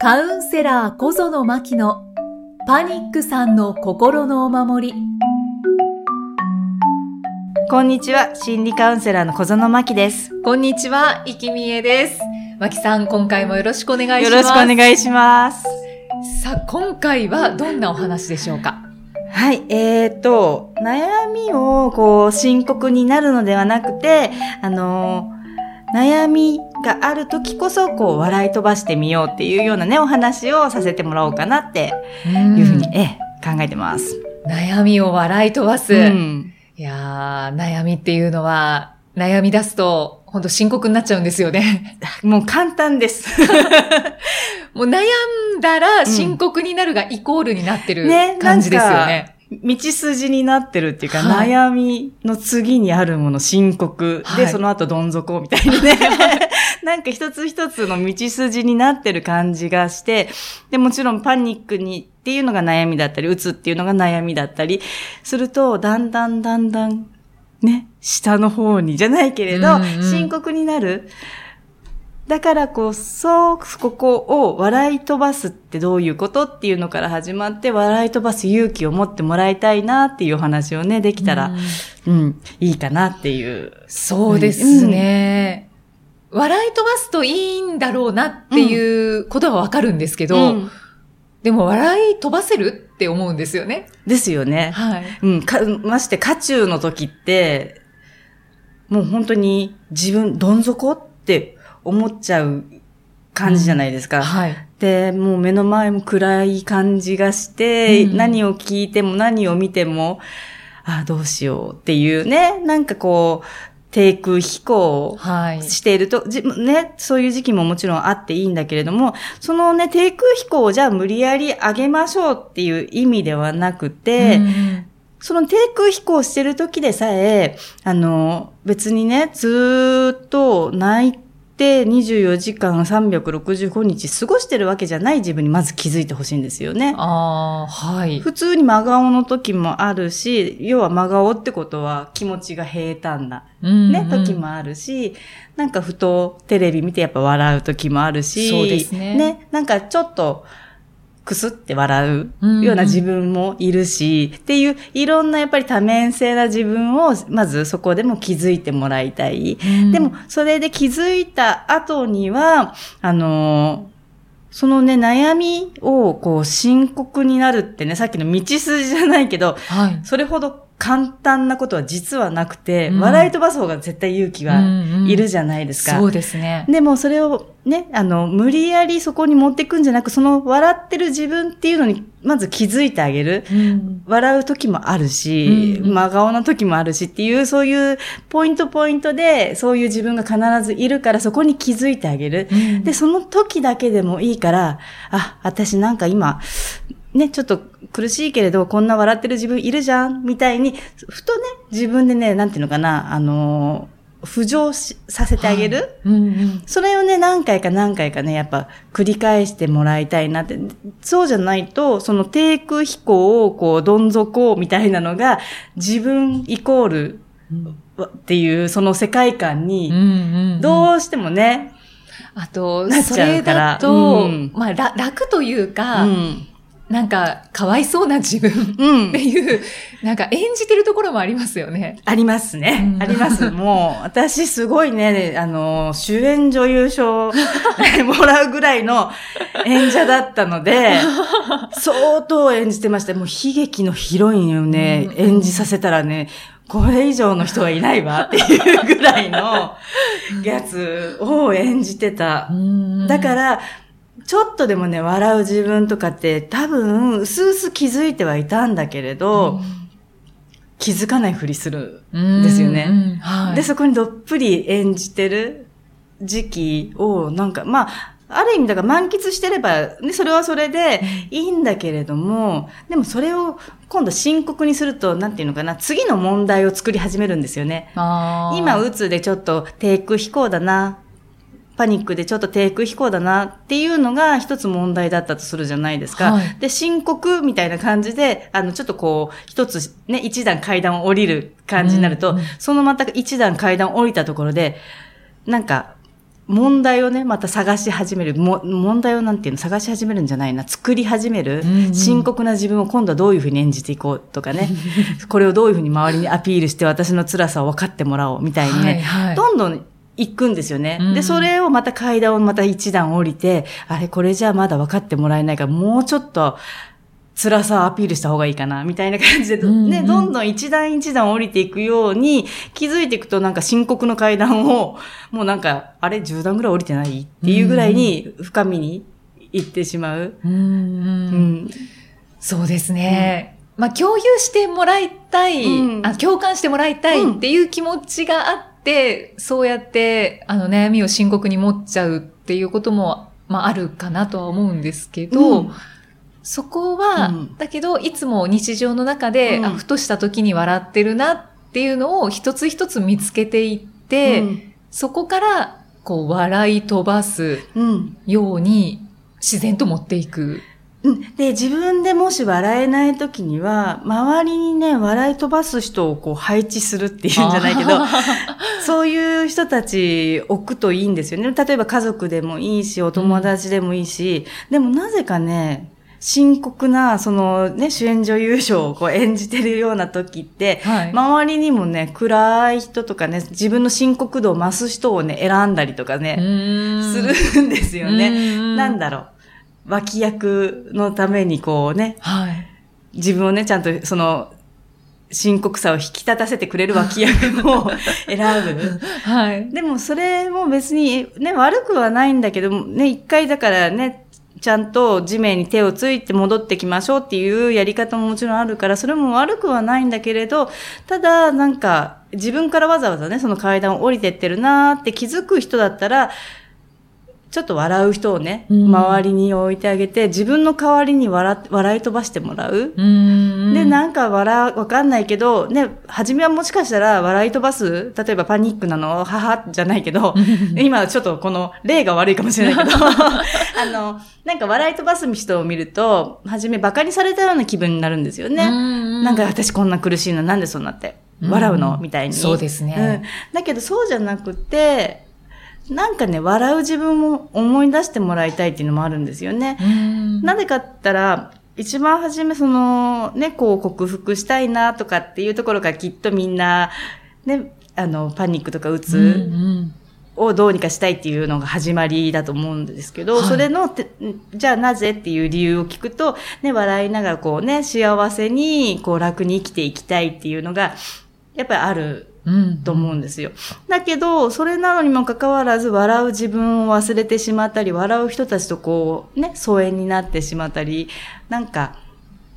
カウンセラー小園真希のパニックさんの心のお守り。こんにちは、心理カウンセラーの小園真希です。こんにちは、いきみえです。真希さん、今回もよろしくお願いしよます。ろしくお願いします。さあ、今回はどんなお話でしょうか？はい、えーと、悩みをこう深刻になるのではなくて、あのー悩みがある時こそこう笑い飛ばしてみようっていうようなね、お話をさせてもらおうかなっていうふうに、ええ考えてます。悩みを笑い飛ばす。うん。いやー、悩みっていうのは、悩み出すと、本当深刻になっちゃうんですよね。もう簡単です。もう悩んだら深刻になるがイコールになってるね感じですよね。道筋になってるっていうか、はい悩みの次にあるもの深刻。で、はいその後どん底みたいにね。なんか一つ一つの道筋になってる感じがして、で、もちろんパニックにっていうのが悩みだったり、うつっていうのが悩みだったりすると、だんだんだんだん、ね、下の方にじゃないけれど、うんうん深刻になる。だからこそ、ここを笑い飛ばすってどういうことっていうのから始まって、笑い飛ばす勇気を持ってもらいたいなっていうお話をね、できたら、うんうん、いいかなっていう。そうですね。笑い飛ばすといいんだろうなっていうことはわかるんですけど、うんでも笑い飛ばせるって思うんですよね。ですよね。はい。うん、か、まして、渦中の時って、もう本当に自分、どん底って思っちゃう感じじゃないですか。はい。で、もう目の前も暗い感じがして、うん何を聞いても何を見ても、ああ、どうしようっていうね、なんかこう、低空飛行はい。していると、じね、そういう時期ももちろんあっていいんだけれども、そのね、低空飛行をじゃあ無理やり上げましょうっていう意味ではなくて、うんその低空飛行してる時でさえ、あの、別にね、ずーっと泣いて24時間365日過ごしてるわけじゃない自分にまず気づいてほしいんですよね。ああ、はい。普通に真顔の時もあるし、要は真顔ってことは気持ちが平坦な、ね、時もあるし、なんかふとテレビ見てやっぱ笑う時もあるし、そうですねなんかちょっと、くすって笑ううんような自分もいるし、っていういろんなやっぱり多面性な自分をまずそこでも気づいてもらいたい。うんでも、それで気づいた後には、あのーそのね、悩みを、こう、深刻になるってね、さっきの道筋じゃないけど、はい。それほど簡単なことは実はなくて、うん笑い飛ばす方が絶対勇気がいるじゃないですか。そうですね。でもそれをね、あの、無理やりそこに持っていくんじゃなく、その笑ってる自分っていうのに、まず気づいてあげる。うん笑う時もあるし、うん真顔の時もあるしっていう、そういうポイントポイントで、そういう自分が必ずいるから、そこに気づいてあげる。うんで、その時だけでもいいから、あ、私なんか今、ね、ちょっと苦しいけれど、こんな笑ってる自分いるじゃんみたいに、ふとね、自分でね、なんていうのかな、あのー浮上しさせてあげる、うんうん。それをね、何回か何回かね、やっぱ繰り返してもらいたいなって。そうじゃないと、その低空飛行をこう、どん底みたいなのが、自分イコールっていう、その世界観うんに、うん。どうしてもね、あと、なっちゃそれうから。だと、うん。まあ、ら楽といううか、ん。なんか、かわいそうな自分っうんて。いう、なんか演じてるところもありますよね。ありますね。うんあります。もう、私すごいね、あの、主演女優賞もらうぐらいの演者だったので、相当演じてました。もう悲劇のヒロインをね、うん演じさせたらね、これ以上の人はいないわっていうぐらいのやつを演じてた。だからら、ちょっとでもね、笑う自分とかって多分、うすうす気づいてはいたんだけれど、気づかないふりするんですよね。うんはい、で、そこにどっぷり演じてる時期を、なんか、まあ、ある意味だから満喫してれば、ね、それはそれでいいんだけれども、でもそれを今度深刻にすると、なんていうのかな、次の問題を作り始めるんですよね。今、うつでちょっと低空飛行だな。パニックでちょっと低空飛行だなっていうのが一つ問題だったとするじゃないですか。はいで、深刻みたいな感じで、あの、ちょっとこう、一つね、一段階段を降りる感じになると、うんうんそのまた一段階段降りたところで、なんか、問題をね、また探し始める。も問題をなんていうの探し始めるんじゃないな。作り始める。うんうん深刻な自分を今度はどういうふうに演じていこうとかね。これをどういうふうに周りにアピールして私の辛さを分かってもらおうみたいにね。はいはいどんどん行くんですよね。うんで、それをまた階段をまた一段降りて、あれ、これじゃあまだ分かってもらえないから、もうちょっと、辛さをアピールした方がいいかな、みたいな感じで、うんうんね、どんどん一段一段降りていくように、気づいていくとなんか深刻の階段を、もうなんか、あれ、10段ぐらい降りてない？っていうぐらいに深みに行ってしまう。うんうんうん。そうですね。まあ、共有してもらいたい、うんあ、共感してもらいたいっていう気持ちがあって、そうやって、あの、悩みを深刻に持っちゃうっていうことも、まあ、あるかなとは思うんですけど、うんそこは、うんだけど、いつも日常の中で、うんあふとした時に笑ってるなっていうのを一つ一つ見つけていって、うんそこから、こう、笑い飛ばすうん。ように、自然と持っていく。うんで、自分でもし笑えない時には、周りにね、笑い飛ばす人をこう配置するっていうんじゃないけど、あ そういう人たち置くといいんですよね。例えば家族でもいいし、お友達でもいいし、でもなぜかね、深刻な、そのね、主演女優賞をこう演じてるような時って、はい。周りにもね、暗い人とかね、自分の深刻度を増す人をね、選んだりとかね、すするんですよね。なんだだろう。脇役のためにこうね、はい。自分をね、ちゃんとその、深刻さを引き立たせてくれる脇役を 選ぶ。はい。でもそれも別にね、悪くはないんだけど、ね、一回だからね、ちゃんと地面に手をついて戻ってきましょうっていうやり方ももちろんあるから、それも悪くはないんだけれど、ただなんか自分からわざわざね、その階段を降りてってるなーって気づく人だったら、ちょっと笑う人をね、うん周りに置いてあげて、自分の代わりに笑笑い飛ばしてもらう。うんで、なんか笑う、わかんないけど、ね、初めはもしかしたら笑い飛ばす、例えばパニックなの、母じゃないけど、今ちょっとこの例が悪いかもしれないけど、あの、なんか笑い飛ばす人を見ると、初め馬鹿にされたような気分になるんですよね。ねなんか私こんな苦しいのなんでそうなって、うん笑うの？みたいに。そうですねうん。だけどそうじゃなくて、なんかね、笑う自分を思い出してもらいたいっていうのもあるんですよね。うん。なぜかって言ったら、一番初めその、ね、こう克服したいなとかっていうところがきっとみんな、ね、あの、パニックとかううんつをどうにかしたいっていうのが始まりだと思うんですけど、はい。それのて、じゃあなぜっていう理由を聞くと、ね、笑いながらこうね、幸せに、こう楽に生きていきたいっていうのが、やっぱりあるうんと思うんですよ。だけど、それなのにもかかわらず、笑う自分を忘れてしまったり、笑う人たちとこう、ね、疎遠になってしまったり、なんか、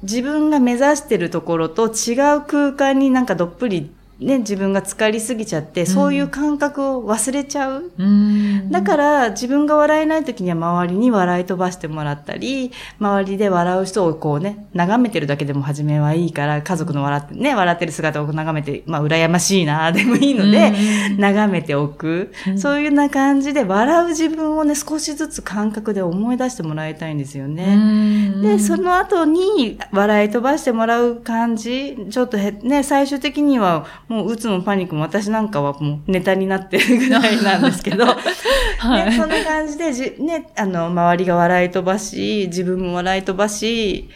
自分が目指してるところと違う空間になんかどっぷり、ね、自分が浸かりすぎちゃって、そういう感覚を忘れちゃう。うんだから自分が笑えない時には周りに笑い飛ばしてもらったり、周りで笑う人をこうね、眺めてるだけでも初めはいいから、家族の笑って、ね、笑ってる姿を眺めて、まあ羨ましいな、でもいいので、うん眺めておく。そういうような感じで笑う自分をね、少しずつ感覚で思い出してもらいたいんですよね。うんで、その後に笑い飛ばしてもらう感じ、ちょっとへ、ね、最終的にはもううつもパニックも私なんかはもうネタになってるぐらいなんですけど、はい。ね、そんな感じでじ、ね、あの、周りが笑い飛ばし、自分も笑い飛ばし、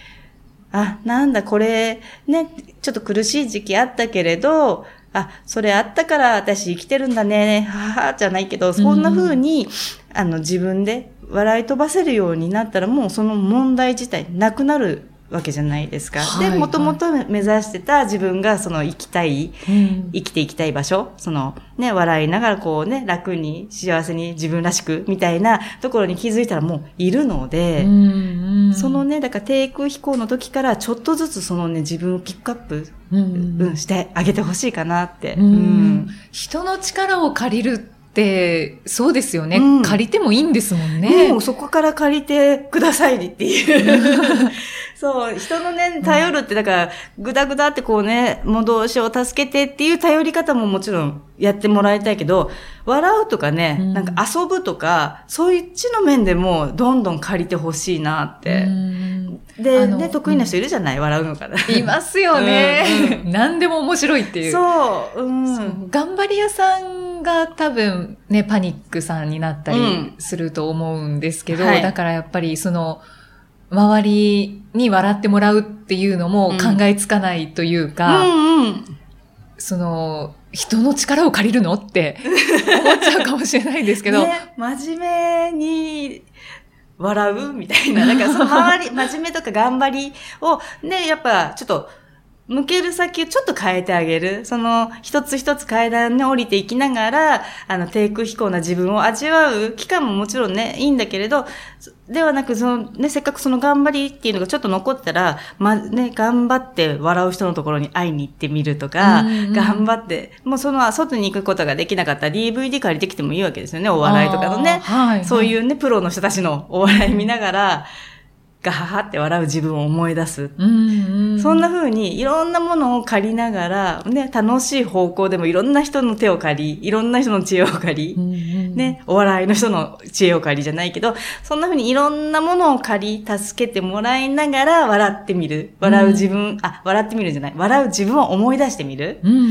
あ、なんだ、これ、ね、ちょっと苦しい時期あったけれど、あ、それあったから私生きてるんだね、はは、じゃないけど、そんな風に、あの、自分で笑い飛ばせるようになったら、もうその問題自体なくなるわけじゃないですか。はいで、もともと目指してた自分がその生きたい、うん生きていきたい場所、そのね、笑いながらこうね、楽に幸せに自分らしくみたいなところに気づいたらもういるので、うんそのね、だから低空飛行の時からちょっとずつそのね、自分をピックアップ、うんうん、してあげてほしいかなって。ううんん人の力を借りるって、そうですよね。うん借りてもいいんですもんね。もうそこから借りてくださいっていう。そう、人のね、頼るって、だから、ぐだぐだってこうね、もうどうしよう、助けてっていう頼り方ももちろんやってもらいたいけど、笑うとかね、うんなんか遊ぶとか、そういうちの面でもどんどん借りてほしいなって。うんで、ね、得意な人いるじゃない、笑うのから。いますよね。何でも面白いっていう。そう、うん。頑張り屋さんが多分ね、パニックさんになったりすると思うんですけど、うんはいだからやっぱりその、周りに笑ってもらうっていうのも考えつかないというか、うんうん。その、人の力を借りるのって 思っちゃうかもしれないんですけど、ね、真面目に笑うみたいな。なんかその周り、真面目とか頑張りを、ね、やっぱちょっと、向ける先をちょっと変えてあげる。その、一つ一つ階段に降りていきながら、あの、低空飛行な自分を味わう期間ももちろんね、いいんだけれど、そではなく、その、ね、せっかくその頑張りっていうのがちょっと残ってたら、ま、ね、頑張って笑う人のところに会いに行ってみるとか、うんうん頑張って、もうその、外に行くことができなかったら DVD 借りてきてもいいわけですよね、お笑いとかのね。はい、そういうね、プロの人たちのお笑い見ながら、ガハハって笑う自分を思い出す。うんうん、そんな風にいろんなものを借りながら、ね、楽しい方向でもいろんな人の手を借り、いろんな人の知恵を借り、うんうん、ね、お笑いの人の知恵を借りじゃないけど、そんな風にいろんなものを借り、助けてもらいながら笑ってみる。笑う自分、あ、笑ってみるんじゃない。笑う自分を思い出してみる。うんうんう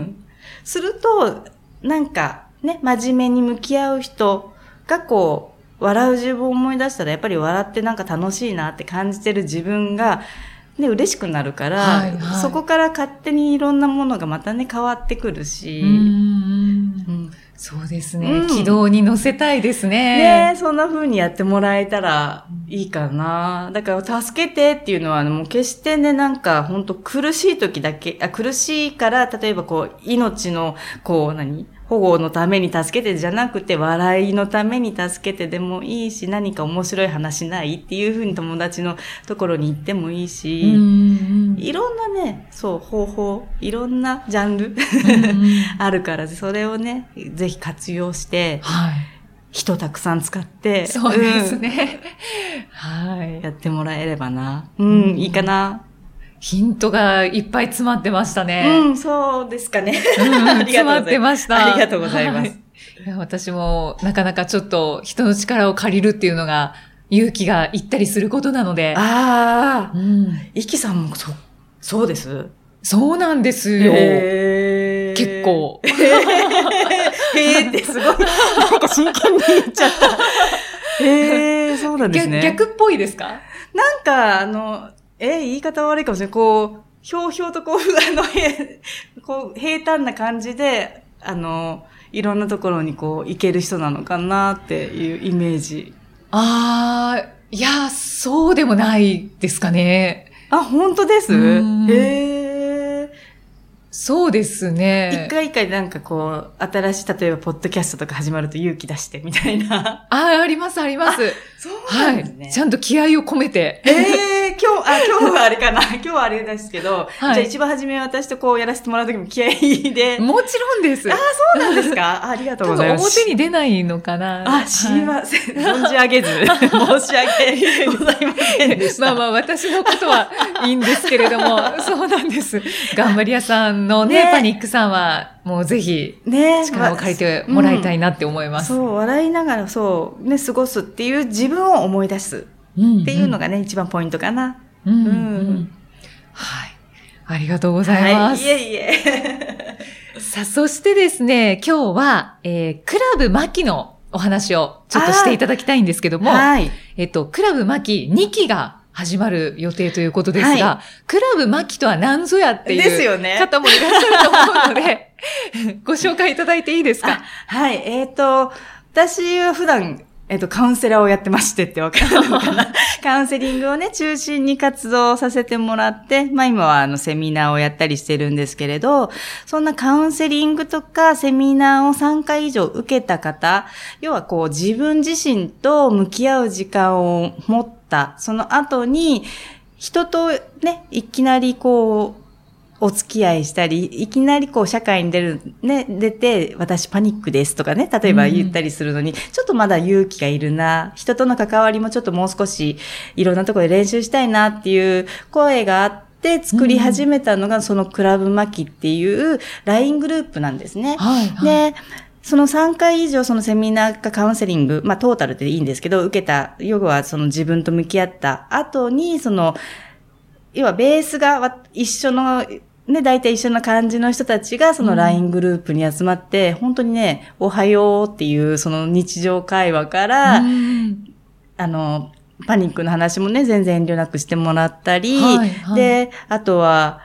ん。すると、なんか、ね、真面目に向き合う人がこう、笑う自分を思い出したら、やっぱり笑ってなんか楽しいなって感じてる自分が、ね、嬉しくなるから、はいはい。そこから勝手にいろんなものがまたね、変わってくるし、そうですね、うん。軌道に乗せたいですね。ね。そんな風にやってもらえたらいいかな。だから、助けてっていうのは、もう決してね、なんか、本当苦しい時だけ、あ苦しいから、例えばこう、命の、こう、何？保護のために助けてじゃなくて、笑いのために助けてでもいいし、何か面白い話ないっていう風に友達のところに行ってもいいし、うんうんいろんなね、そう、方法、いろんなジャンルうんうん あるから、それをね、ぜひ活用して、はい。人たくさん使って、そうですうんね。はい。やってもらえればな。うん、いいかな。ヒントがいっぱい詰まってましたうね。ん、そうですかね。詰まってました。ありがとうございますはいいや私もなかなかちょっと人の力を借りるっていうのが勇気がいったりすることなので。ああ、うんイキさんもそ、そうです？そうなんですよ。結。構。へーってすごい、なんか真剣に言っちゃった。へー、そうなんですね。逆逆っぽいですか？なんか、あの、え、言い方悪いかもしれない。こう、ひょうひょうとこう、あの、へこう、平坦な感じで、あの、いろんなところにこう、行ける人なのかなっていうイメージ。ああ、いや、そうでもないですかね。あ、本当です？うんへー。そうですね。一回一回なんかこう、新しい、例えば、ポッドキャストとか始まると勇気出してみたいな。ああ、あります、あります。そうはい。ちゃんと気合を込めて。ええ今日、あ、今日はあれかな。今日はあれですけど、はいじゃあ一番初め私とこうやらせてもらうときも気合いで。もちろんです。あ、そうなんですか？あありがとうございます。表に出ないのかな。あ、知りません。存じ上げず、申し訳ございませんでした。まあまあ、私のことはいいんですけれども、そうなんです。頑張り屋さんのね、ねパニックさんは、もうぜひ、ね力を借りてもらいたいなって思います。そう、笑いながらそう、ね、過ごすっていう自分を思い出すうんっていうのがね、一番ポイントかな。うんうんううんんはい。ありがとうございます。はい、いえいえ。さあ、そしてですね、今日は、えー、クラブマキのお話をちょっとしていただきたいんですけども、はい。えっと、クラブマキ2期が始まる予定ということですが、はクラブマキとは何ぞやっていうですよね。方もいらっしゃると思うので、ご紹介いただいていいですか？はい、えっ、と、私は普段、えっ、と、カウンセラーをやってましてってわかるのかな。カウンセリングをね、中心に活動させてもらって、まあ今はあの、セミナーをやったりしてるんですけれど、そんなカウンセリングとかセミナーを3回以上受けた方、要はこう、自分自身と向き合う時間を持った、その後に、人とね、いきなりこう、お付き合いしたり、いきなりこう社会に出る、ね、出て、私パニックですとかね、例えば言ったりするのに、ちょっとまだ勇気がいるな、人との関わりもちょっともう少しいろんなところで練習したいなっていう声があって作り始めたのが、そのクラブマキっていう LINE グループなんですね。はい、はい。で、その3回以上そのセミナーかカウンセリング、まあトータルでいいんですけど、受けた、要はその自分と向き合った後に、その、要はベースがわ一緒のね、大体一緒な感じの人たちがその LINE グループに集まって、本当にね、おはようっていうその日常会話から、うん。あの、パニックの話もね、全然遠慮なくしてもらったり、はいはい。で、あとは、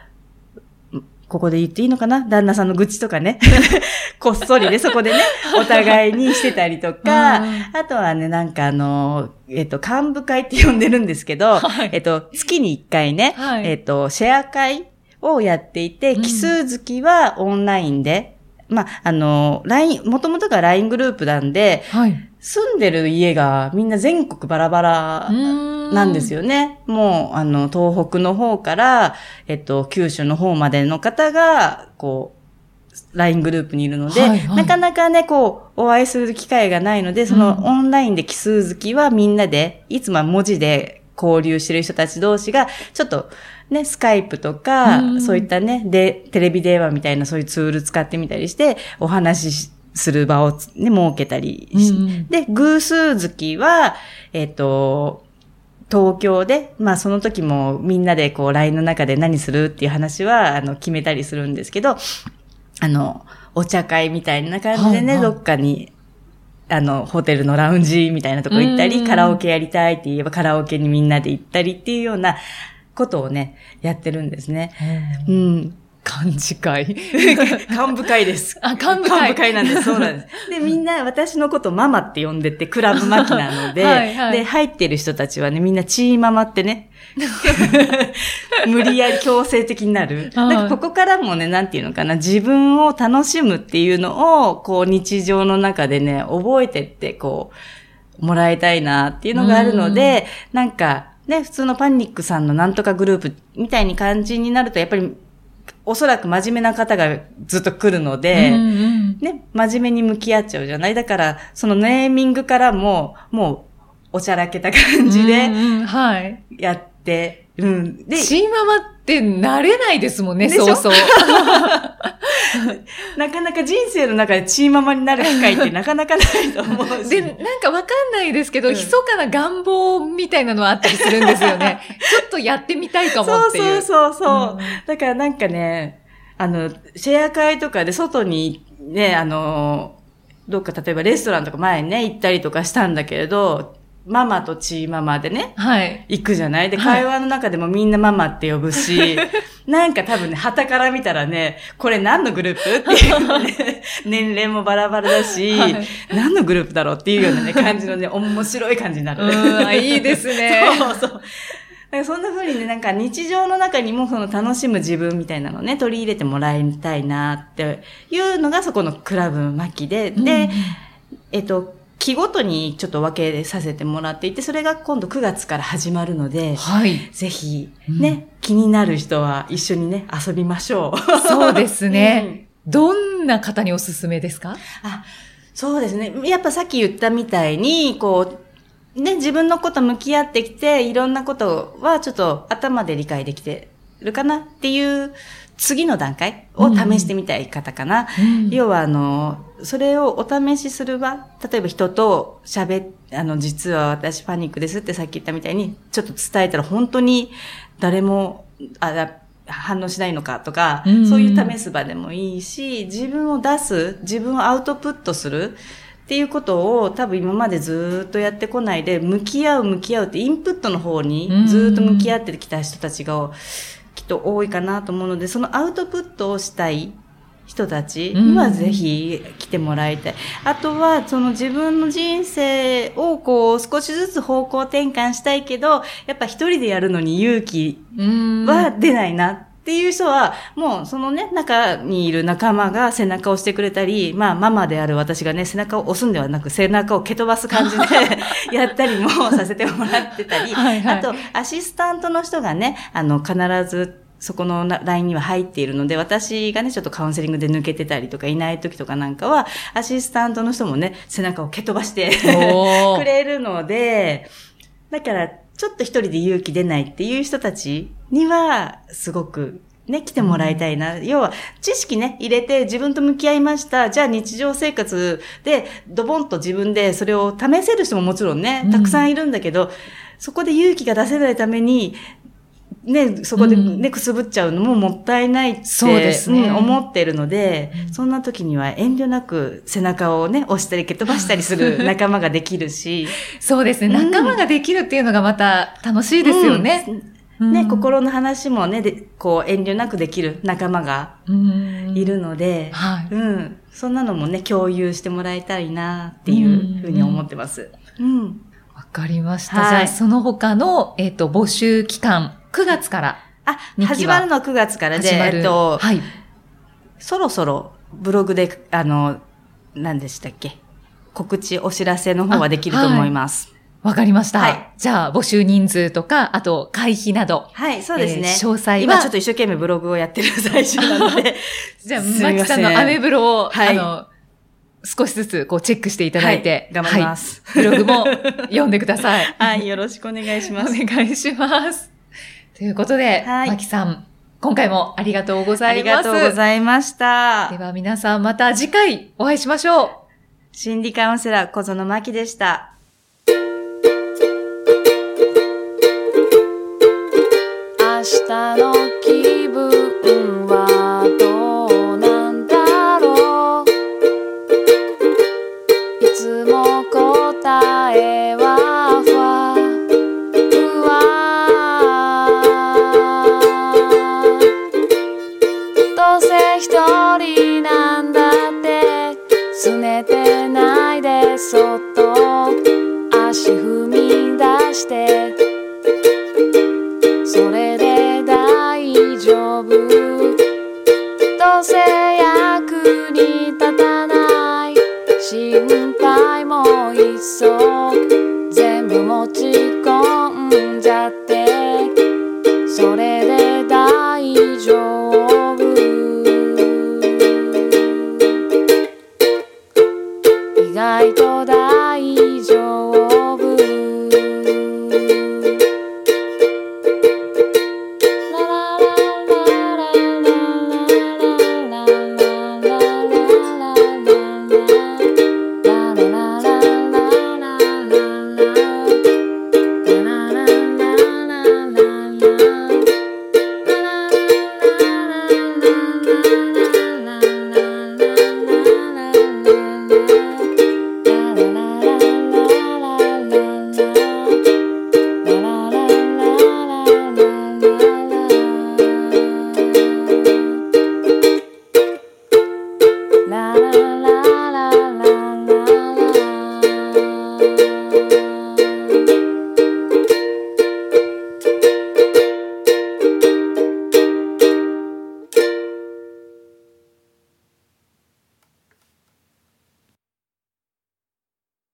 ここで言っていいのかな？旦那さんの愚痴とかね。こっそりね、そこでね、お互いにしてたりとか、うん。あとはね、なんかあの、えっと、幹部会って呼んでるんですけど、はい。えっと、月に1回ね、はい。えっと、シェア会をやっていて、うん。奇数月はオンラインで、まあ、あの、LINE、もともとが LINE グループなんで、はい。住んでる家がみんな全国バラバラなんですよ。よね。もう、あの、東北の方から、えっと、九州の方までの方が、こう、LINE グループにいるので、はいはいなかなかね、こう、お会いする機会がないので、そのうんオンラインで奇数月はみんなで、いつもは文字で交流してる人たち同士が、ちょっと、ね、スカイプとか、うん。そういったね、で、テレビ電話みたいなそういうツール使ってみたりして、お話しする場をね、設けたりしうんで、偶数月は、えっ、と、東京で、まあその時もみんなでこう LINE の中で何するっていう話は、あの、決めたりするんですけど、あの、お茶会みたいな感じでね、はいはい。どっかに、あの、ホテルのラウンジみたいなとこ行ったり、うんカラオケやりたいって言えばカラオケにみんなで行ったりっていうようなことをね、やってるんですね。うん。漢字会。幹部会です。あ、幹部会。幹部会なんです。そうなんです。で、みんな私のことママって呼んでて、クラブマキなので、はいはいで、入ってる人たちはね、みんなチーママってね、無理やり強制的になる。はいなんかここからもね、なんていうのかな、自分を楽しむっていうのを、こう日常の中でね、覚えてって、こう、もらいたいなっていうのがあるので、なんか、ね、普通のパニックさんのなんとかグループみたいに感じになると、やっぱり、おそらく真面目な方がずっと来るので、うんうんね、真面目に向き合っちゃうじゃないだから、そのネーミングからも、もう、おちゃらけた感じうでんうんはい。やって、うん。で、チーママって慣れないですもんね、そうそう。なかなか人生の中でチーママになる機会ってなかなかないと思うし。で、なんかわかんないですけど、うん密かな願望みたいなのはあったりするんですよね。ちょっとやってみたいかもそうっていう。そうそうそう。うんだからなんかね、あの、シェア会とかで外にね、あの、どっか例えばレストランとか前にね、行ったりとかしたんだけれど、ママとチーママでね、はい。行くじゃない？で、はい会話の中でもみんなママって呼ぶし、なんか多分ね、旗から見たらね、これ何のグループ？っていう、ね、年齢もバラバラだし、はい何のグループだろうっていうようなね、感じのね、面白い感じになる。ういいですね。そうそう。そんな風にね、なんか日常の中にもその楽しむ自分みたいなのをね、取り入れてもらいたいなっていうのがそこのクラブ巻きで、で、えっと、期ごとにちょっと分けさせてもらっていて、それが今度9月から始まるので、はい。ぜひ、ね、気になる人は一緒にね、遊びましょう。そうですね。どんな方におすすめですか？あ、そうですね。やっぱさっき言ったみたいに、こう、ね、自分のこと向き合ってきて、いろんなことはちょっと頭で理解できてるかなっていう次の段階を試してみたい方かな。要はあの、それをお試しする場、例えば人と喋っ、あの、実は私パニックですってさっき言ったみたいに、ちょっと伝えたら本当に誰も、あ、反応しないのかとか、うんそういう試す場でもいいし、自分を出す、自分をアウトプットするっていうことを多分今までずっとやってこないで、向き合う向き合うってインプットの方にずっと向き合ってきた人たちがきっと多いかなと思うので、そのアウトプットをしたい人たちにはぜひ来てもらいたい。あとは、その自分の人生をこう少しずつ方向転換したいけど、やっぱ一人でやるのに勇気は出ないなっていう人は、もうそのね、中にいる仲間が背中を押してくれたり、まあママである私がね、背中を押すんではなく背中を蹴飛ばす感じで やったりもさせてもらってたり、はいはい。あとアシスタントの人がね、あの必ずそこの LINE には入っているので、私がね、ちょっとカウンセリングで抜けてたりとかいない時とかなんかは、アシスタントの人もね、背中を蹴飛ばして くれるので、だから、ちょっと一人で勇気出ないっていう人たちには、すごく、ね、来てもらいたいな。要は、知識ね、入れて自分と向き合いました。じゃあ日常生活で、ドボンと自分でそれを試せる人ももちろんねうん、たくさんいるんだけど、そこで勇気が出せないために、ね、そこでうんね、くすぶっちゃうのももったいないって、そうですねん思ってるので、うんそんな時には遠慮なく背中をね、押したり蹴飛ばしたりする仲間ができるし、そうですね。うん仲間ができるっていうのがまた楽しいですよね。うん。ね、うん心の話もね、でこう遠慮なくできる仲間がうんいるので、はい。うん。そんなのもね、共有してもらいたいなっていうふうに思ってます。うん。わかりました。はいじゃあ、その他の、えっ、と、募集期間、9月からあ、始まるのは9月からで。えっと、はい。そろそろブログで、あの、何でしたっけ？告知、お知らせの方はできると思います。わかりました。はいじゃあ、募集人数とか、あと、会費など。はい、そうですね。えー詳細は今ちょっと一生懸命ブログをやってる最中なので。じゃあ、マキさんのアメブロを、はいあの、少しずつこうチェックしていただいて、はい頑張りますはいブログも読んでください。はい、よろしくお願いしおます。願いします。ということで、はいマキさん、今回もありがとうござあいます。りがとうございましたで。は皆さんまた次回お会いしましょう。心理カウンセラー小園真希でした。明日のして。それ